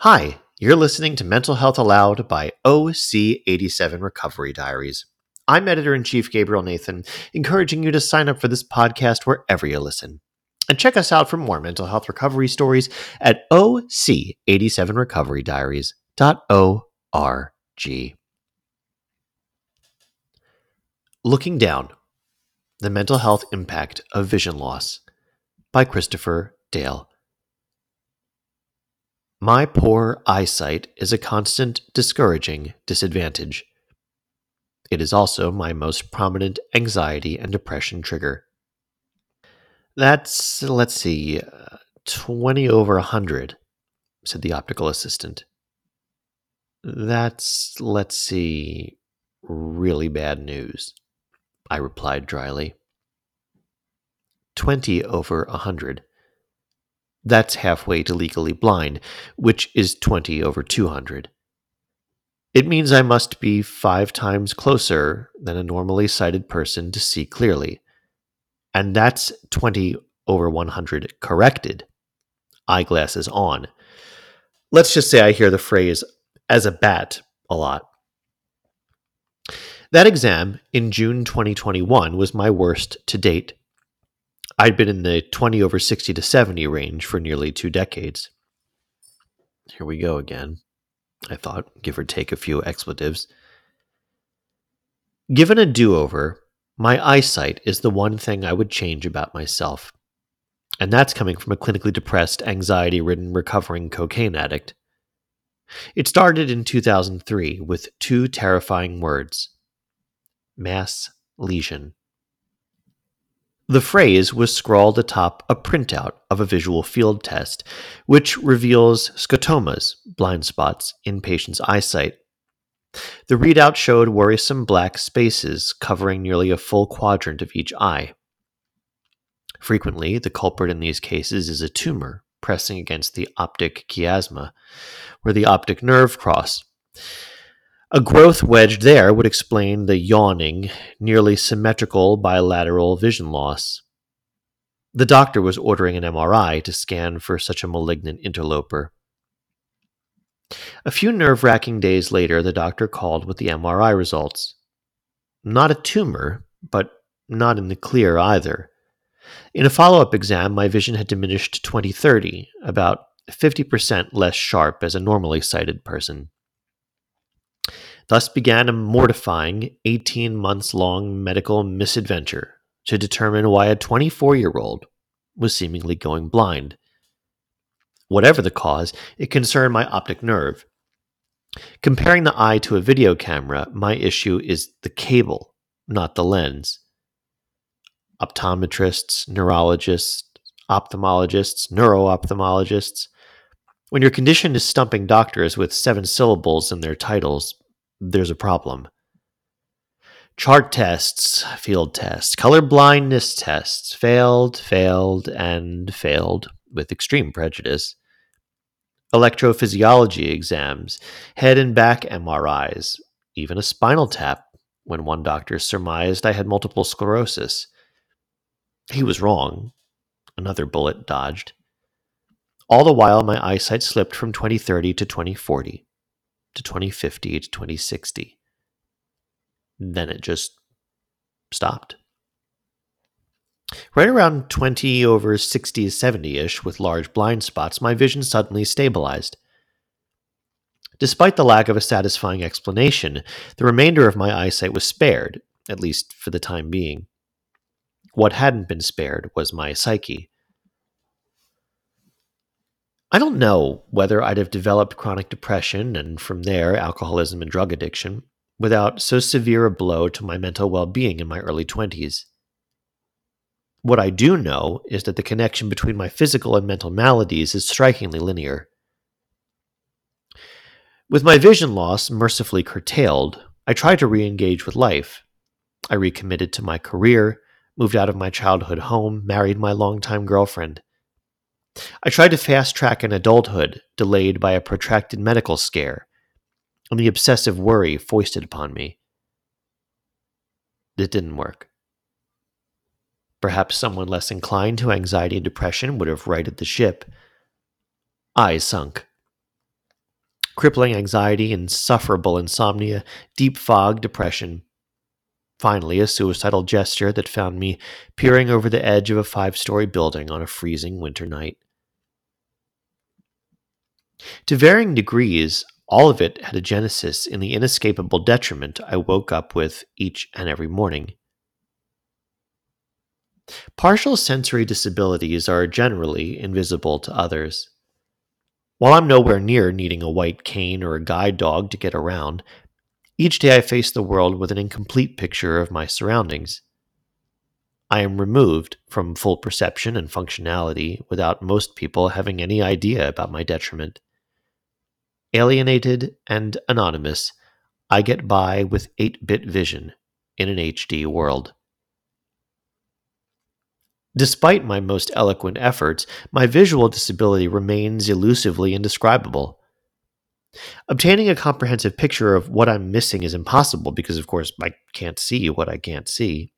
Hi, you're listening to Mental Health Aloud by OC87 Recovery Diaries. I'm editor in chief Gabriel Nathan, encouraging you to sign up for this podcast wherever you listen. And check us out for more mental health recovery stories at OC87recoverydiaries.org. Looking Down The Mental Health Impact of Vision Loss by Christopher Dale. My poor eyesight is a constant, discouraging disadvantage. It is also my most prominent anxiety and depression trigger. That's, let's see, uh, 20 over 100, said the optical assistant. That's, let's see, really bad news, I replied dryly. 20 over a 100. That's halfway to legally blind, which is 20 over 200. It means I must be five times closer than a normally sighted person to see clearly. And that's 20 over 100 corrected. Eyeglasses on. Let's just say I hear the phrase as a bat a lot. That exam in June 2021 was my worst to date. I'd been in the 20 over 60 to 70 range for nearly two decades. Here we go again, I thought, give or take a few expletives. Given a do over, my eyesight is the one thing I would change about myself. And that's coming from a clinically depressed, anxiety ridden, recovering cocaine addict. It started in 2003 with two terrifying words mass lesion. The phrase was scrawled atop a printout of a visual field test, which reveals scotomas, blind spots, in patients' eyesight. The readout showed worrisome black spaces covering nearly a full quadrant of each eye. Frequently, the culprit in these cases is a tumor pressing against the optic chiasma, where the optic nerve cross. A growth wedged there would explain the yawning, nearly symmetrical bilateral vision loss. The doctor was ordering an MRI to scan for such a malignant interloper. A few nerve wracking days later, the doctor called with the MRI results. Not a tumor, but not in the clear either. In a follow up exam, my vision had diminished to 2030, about 50% less sharp as a normally sighted person. Thus began a mortifying 18 months long medical misadventure to determine why a 24 year old was seemingly going blind. Whatever the cause, it concerned my optic nerve. Comparing the eye to a video camera, my issue is the cable, not the lens. Optometrists, neurologists, ophthalmologists, neuro-ophthalmologists. When your condition is stumping doctors with seven syllables in their titles, there's a problem. Chart tests, field tests, color blindness tests failed, failed, and failed with extreme prejudice. Electrophysiology exams, head and back MRIs, even a spinal tap when one doctor surmised I had multiple sclerosis. He was wrong. Another bullet dodged. All the while, my eyesight slipped from 2030 to 2040 to 2050 to 2060. Then it just stopped. Right around 20 over 60 70 ish, with large blind spots, my vision suddenly stabilized. Despite the lack of a satisfying explanation, the remainder of my eyesight was spared, at least for the time being. What hadn't been spared was my psyche. I don't know whether I'd have developed chronic depression and from there alcoholism and drug addiction without so severe a blow to my mental well being in my early 20s. What I do know is that the connection between my physical and mental maladies is strikingly linear. With my vision loss mercifully curtailed, I tried to re engage with life. I recommitted to my career, moved out of my childhood home, married my longtime girlfriend. I tried to fast track an adulthood delayed by a protracted medical scare and the obsessive worry foisted upon me. It didn't work. Perhaps someone less inclined to anxiety and depression would have righted the ship. I sunk. crippling anxiety, insufferable insomnia, deep fog, depression. Finally, a suicidal gesture that found me peering over the edge of a five story building on a freezing winter night. To varying degrees, all of it had a genesis in the inescapable detriment I woke up with each and every morning. Partial sensory disabilities are generally invisible to others. While I'm nowhere near needing a white cane or a guide dog to get around, each day I face the world with an incomplete picture of my surroundings. I am removed from full perception and functionality without most people having any idea about my detriment. Alienated and anonymous, I get by with 8 bit vision in an HD world. Despite my most eloquent efforts, my visual disability remains elusively indescribable. Obtaining a comprehensive picture of what I'm missing is impossible because, of course, I can't see what I can't see.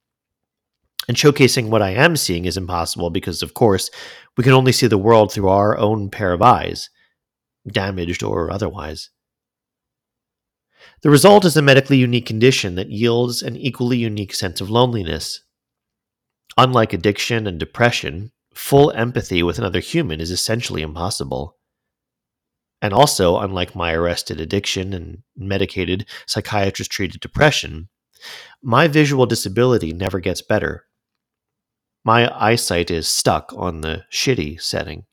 And showcasing what I am seeing is impossible because, of course, we can only see the world through our own pair of eyes, damaged or otherwise. The result is a medically unique condition that yields an equally unique sense of loneliness. Unlike addiction and depression, full empathy with another human is essentially impossible. And also, unlike my arrested addiction and medicated psychiatrist treated depression, my visual disability never gets better. My eyesight is stuck on the shitty setting.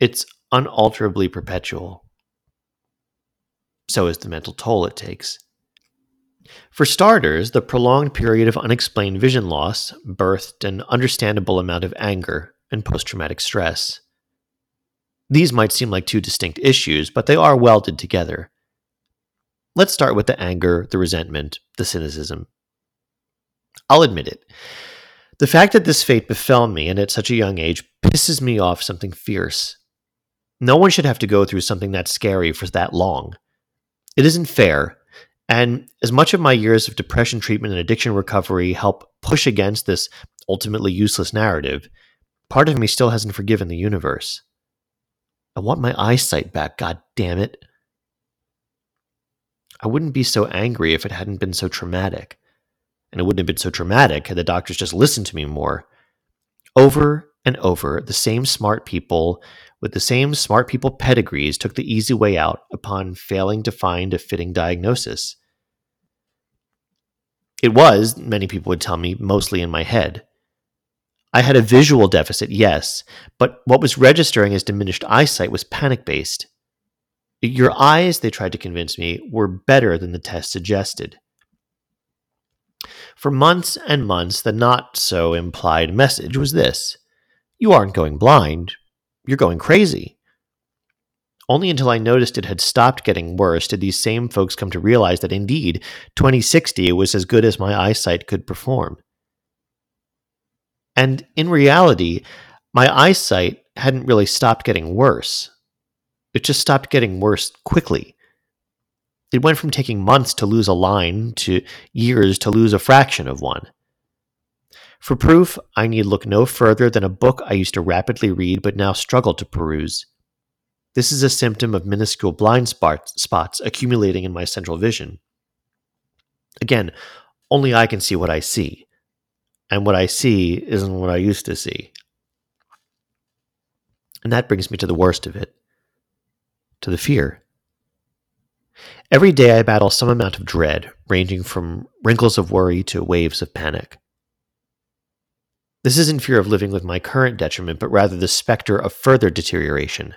It's unalterably perpetual. So is the mental toll it takes. For starters, the prolonged period of unexplained vision loss birthed an understandable amount of anger and post traumatic stress. These might seem like two distinct issues, but they are welded together. Let's start with the anger, the resentment, the cynicism. I'll admit it. The fact that this fate befell me and at such a young age pisses me off something fierce. No one should have to go through something that scary for that long. It isn't fair, and as much of my years of depression treatment and addiction recovery help push against this ultimately useless narrative, part of me still hasn't forgiven the universe. I want my eyesight back, god damn it. I wouldn't be so angry if it hadn't been so traumatic. And it wouldn't have been so traumatic had the doctors just listened to me more. Over and over, the same smart people with the same smart people pedigrees took the easy way out upon failing to find a fitting diagnosis. It was, many people would tell me, mostly in my head. I had a visual deficit, yes, but what was registering as diminished eyesight was panic based. Your eyes, they tried to convince me, were better than the test suggested. For months and months, the not so implied message was this You aren't going blind, you're going crazy. Only until I noticed it had stopped getting worse did these same folks come to realize that indeed, 2060 was as good as my eyesight could perform. And in reality, my eyesight hadn't really stopped getting worse. It just stopped getting worse quickly. It went from taking months to lose a line to years to lose a fraction of one. For proof, I need look no further than a book I used to rapidly read but now struggle to peruse. This is a symptom of minuscule blind spots accumulating in my central vision. Again, only I can see what I see and what I see isn't what I used to see. And that brings me to the worst of it to the fear. Every day I battle some amount of dread, ranging from wrinkles of worry to waves of panic. This isn't fear of living with my current detriment, but rather the specter of further deterioration.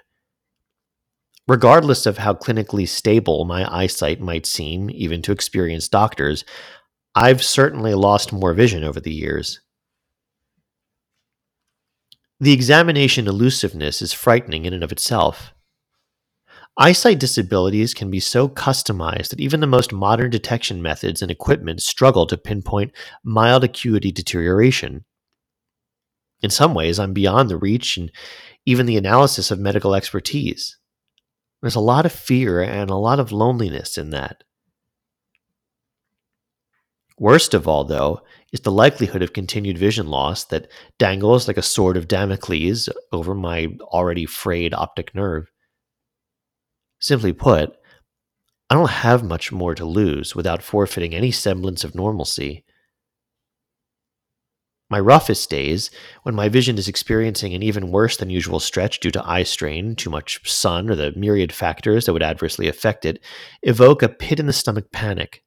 Regardless of how clinically stable my eyesight might seem, even to experienced doctors, I've certainly lost more vision over the years. The examination elusiveness is frightening in and of itself. Eyesight disabilities can be so customized that even the most modern detection methods and equipment struggle to pinpoint mild acuity deterioration. In some ways, I'm beyond the reach and even the analysis of medical expertise. There's a lot of fear and a lot of loneliness in that. Worst of all, though, is the likelihood of continued vision loss that dangles like a sword of Damocles over my already frayed optic nerve. Simply put, I don't have much more to lose without forfeiting any semblance of normalcy. My roughest days, when my vision is experiencing an even worse than usual stretch due to eye strain, too much sun, or the myriad factors that would adversely affect it, evoke a pit in the stomach panic.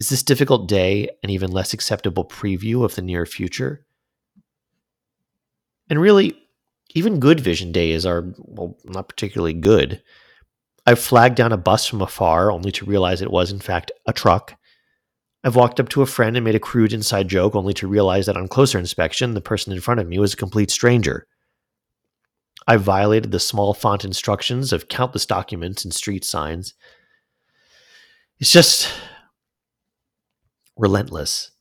Is this difficult day an even less acceptable preview of the near future? And really, even good vision days are, well, not particularly good. I've flagged down a bus from afar only to realize it was, in fact, a truck. I've walked up to a friend and made a crude inside joke only to realize that on closer inspection, the person in front of me was a complete stranger. I've violated the small font instructions of countless documents and street signs. It's just relentless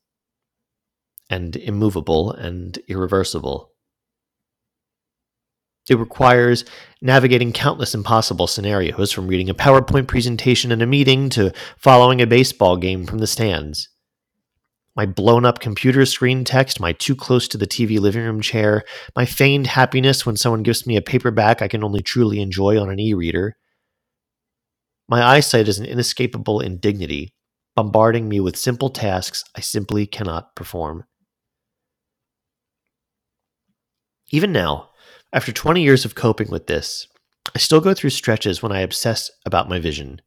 and immovable and irreversible. It requires navigating countless impossible scenarios, from reading a PowerPoint presentation in a meeting to following a baseball game from the stands. My blown up computer screen text, my too close to the TV living room chair, my feigned happiness when someone gives me a paperback I can only truly enjoy on an e reader. My eyesight is an inescapable indignity, bombarding me with simple tasks I simply cannot perform. Even now, after 20 years of coping with this, I still go through stretches when I obsess about my vision.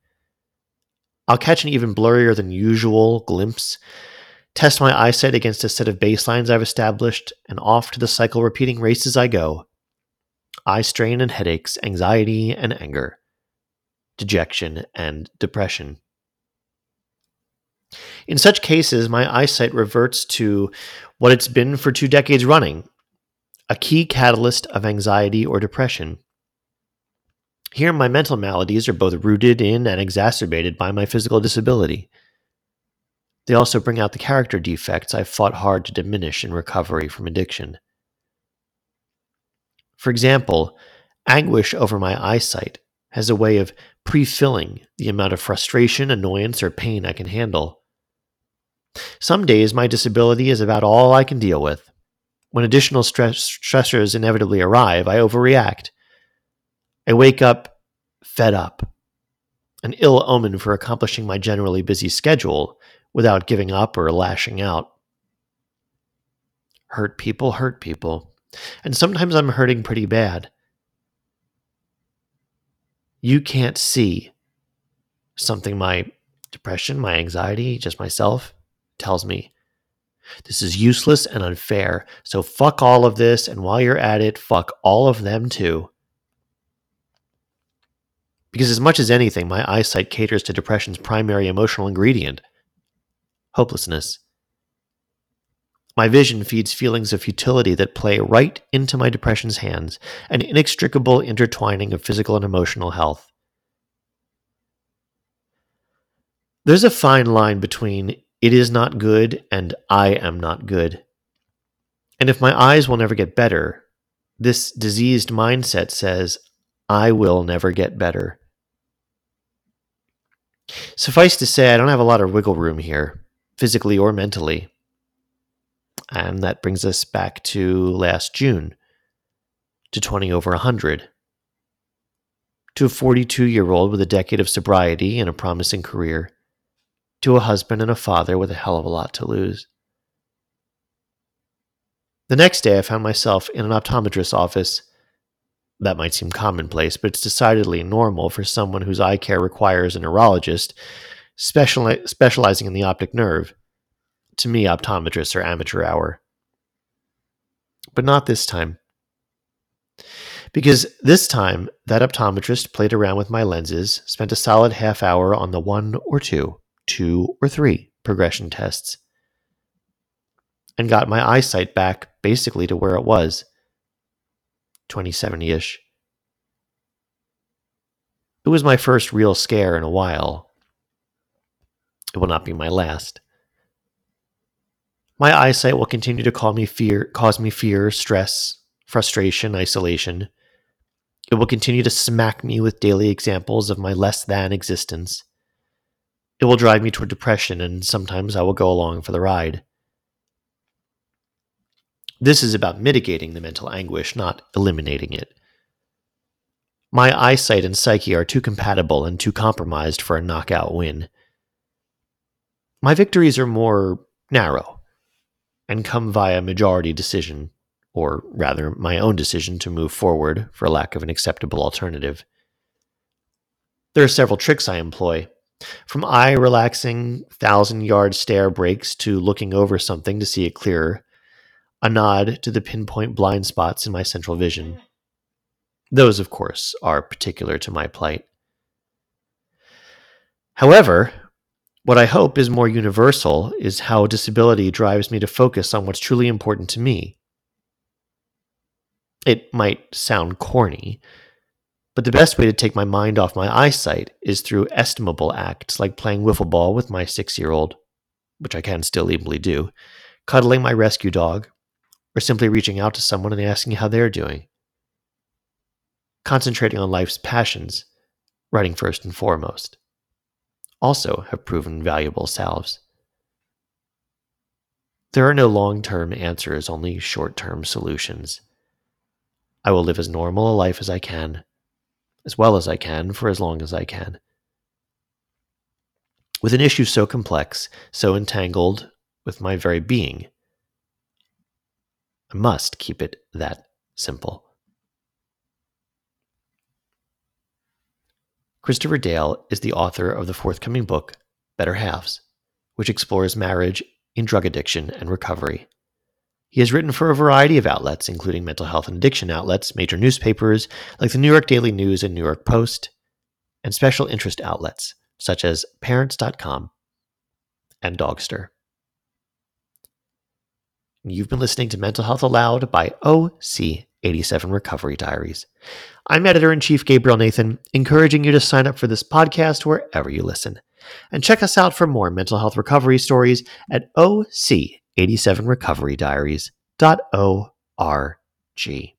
I'll catch an even blurrier than usual glimpse, test my eyesight against a set of baselines I've established, and off to the cycle repeating races I go. Eye strain and headaches, anxiety and anger, dejection and depression. In such cases, my eyesight reverts to what it's been for two decades running a key catalyst of anxiety or depression. Here, my mental maladies are both rooted in and exacerbated by my physical disability. They also bring out the character defects I've fought hard to diminish in recovery from addiction. For example, anguish over my eyesight has a way of pre filling the amount of frustration, annoyance, or pain I can handle. Some days, my disability is about all I can deal with. When additional stress, stressors inevitably arrive, I overreact. I wake up fed up, an ill omen for accomplishing my generally busy schedule without giving up or lashing out. Hurt people hurt people, and sometimes I'm hurting pretty bad. You can't see something my depression, my anxiety, just myself tells me this is useless and unfair. So fuck all of this. And while you're at it, fuck all of them too. Because as much as anything, my eyesight caters to depression's primary emotional ingredient hopelessness. My vision feeds feelings of futility that play right into my depression's hands, an inextricable intertwining of physical and emotional health. There's a fine line between it is not good, and I am not good. And if my eyes will never get better, this diseased mindset says, I will never get better. Suffice to say, I don't have a lot of wiggle room here, physically or mentally. And that brings us back to last June, to 20 over 100, to a 42 year old with a decade of sobriety and a promising career to a husband and a father with a hell of a lot to lose. The next day, I found myself in an optometrist's office. That might seem commonplace, but it's decidedly normal for someone whose eye care requires a neurologist speciali- specializing in the optic nerve. To me, optometrists are amateur hour. But not this time. Because this time, that optometrist played around with my lenses, spent a solid half hour on the one or two two, or three progression tests and got my eyesight back basically to where it was 2070 ish. It was my first real scare in a while. It will not be my last. My eyesight will continue to call me fear, cause me fear, stress, frustration, isolation. It will continue to smack me with daily examples of my less than existence. It will drive me toward depression, and sometimes I will go along for the ride. This is about mitigating the mental anguish, not eliminating it. My eyesight and psyche are too compatible and too compromised for a knockout win. My victories are more narrow and come via majority decision, or rather, my own decision to move forward for lack of an acceptable alternative. There are several tricks I employ, from eye relaxing, thousand yard stare breaks to looking over something to see it clearer, a nod to the pinpoint blind spots in my central vision. Those, of course, are particular to my plight. However, what I hope is more universal is how disability drives me to focus on what's truly important to me. It might sound corny, but the best way to take my mind off my eyesight is through estimable acts like playing wiffle ball with my six year old, which I can still easily do, cuddling my rescue dog, or simply reaching out to someone and asking how they're doing. Concentrating on life's passions, writing first and foremost, also have proven valuable salves. There are no long term answers, only short term solutions. I will live as normal a life as I can as well as I can for as long as I can. With an issue so complex, so entangled with my very being, I must keep it that simple. Christopher Dale is the author of the forthcoming book, Better Halves, which explores marriage in drug addiction and recovery. He has written for a variety of outlets, including mental health and addiction outlets, major newspapers like the New York Daily News and New York Post, and special interest outlets such as Parents.com and Dogster. You've been listening to Mental Health Aloud by OC87 Recovery Diaries. I'm editor in chief Gabriel Nathan, encouraging you to sign up for this podcast wherever you listen. And check us out for more mental health recovery stories at OC 87recoverydiaries.org.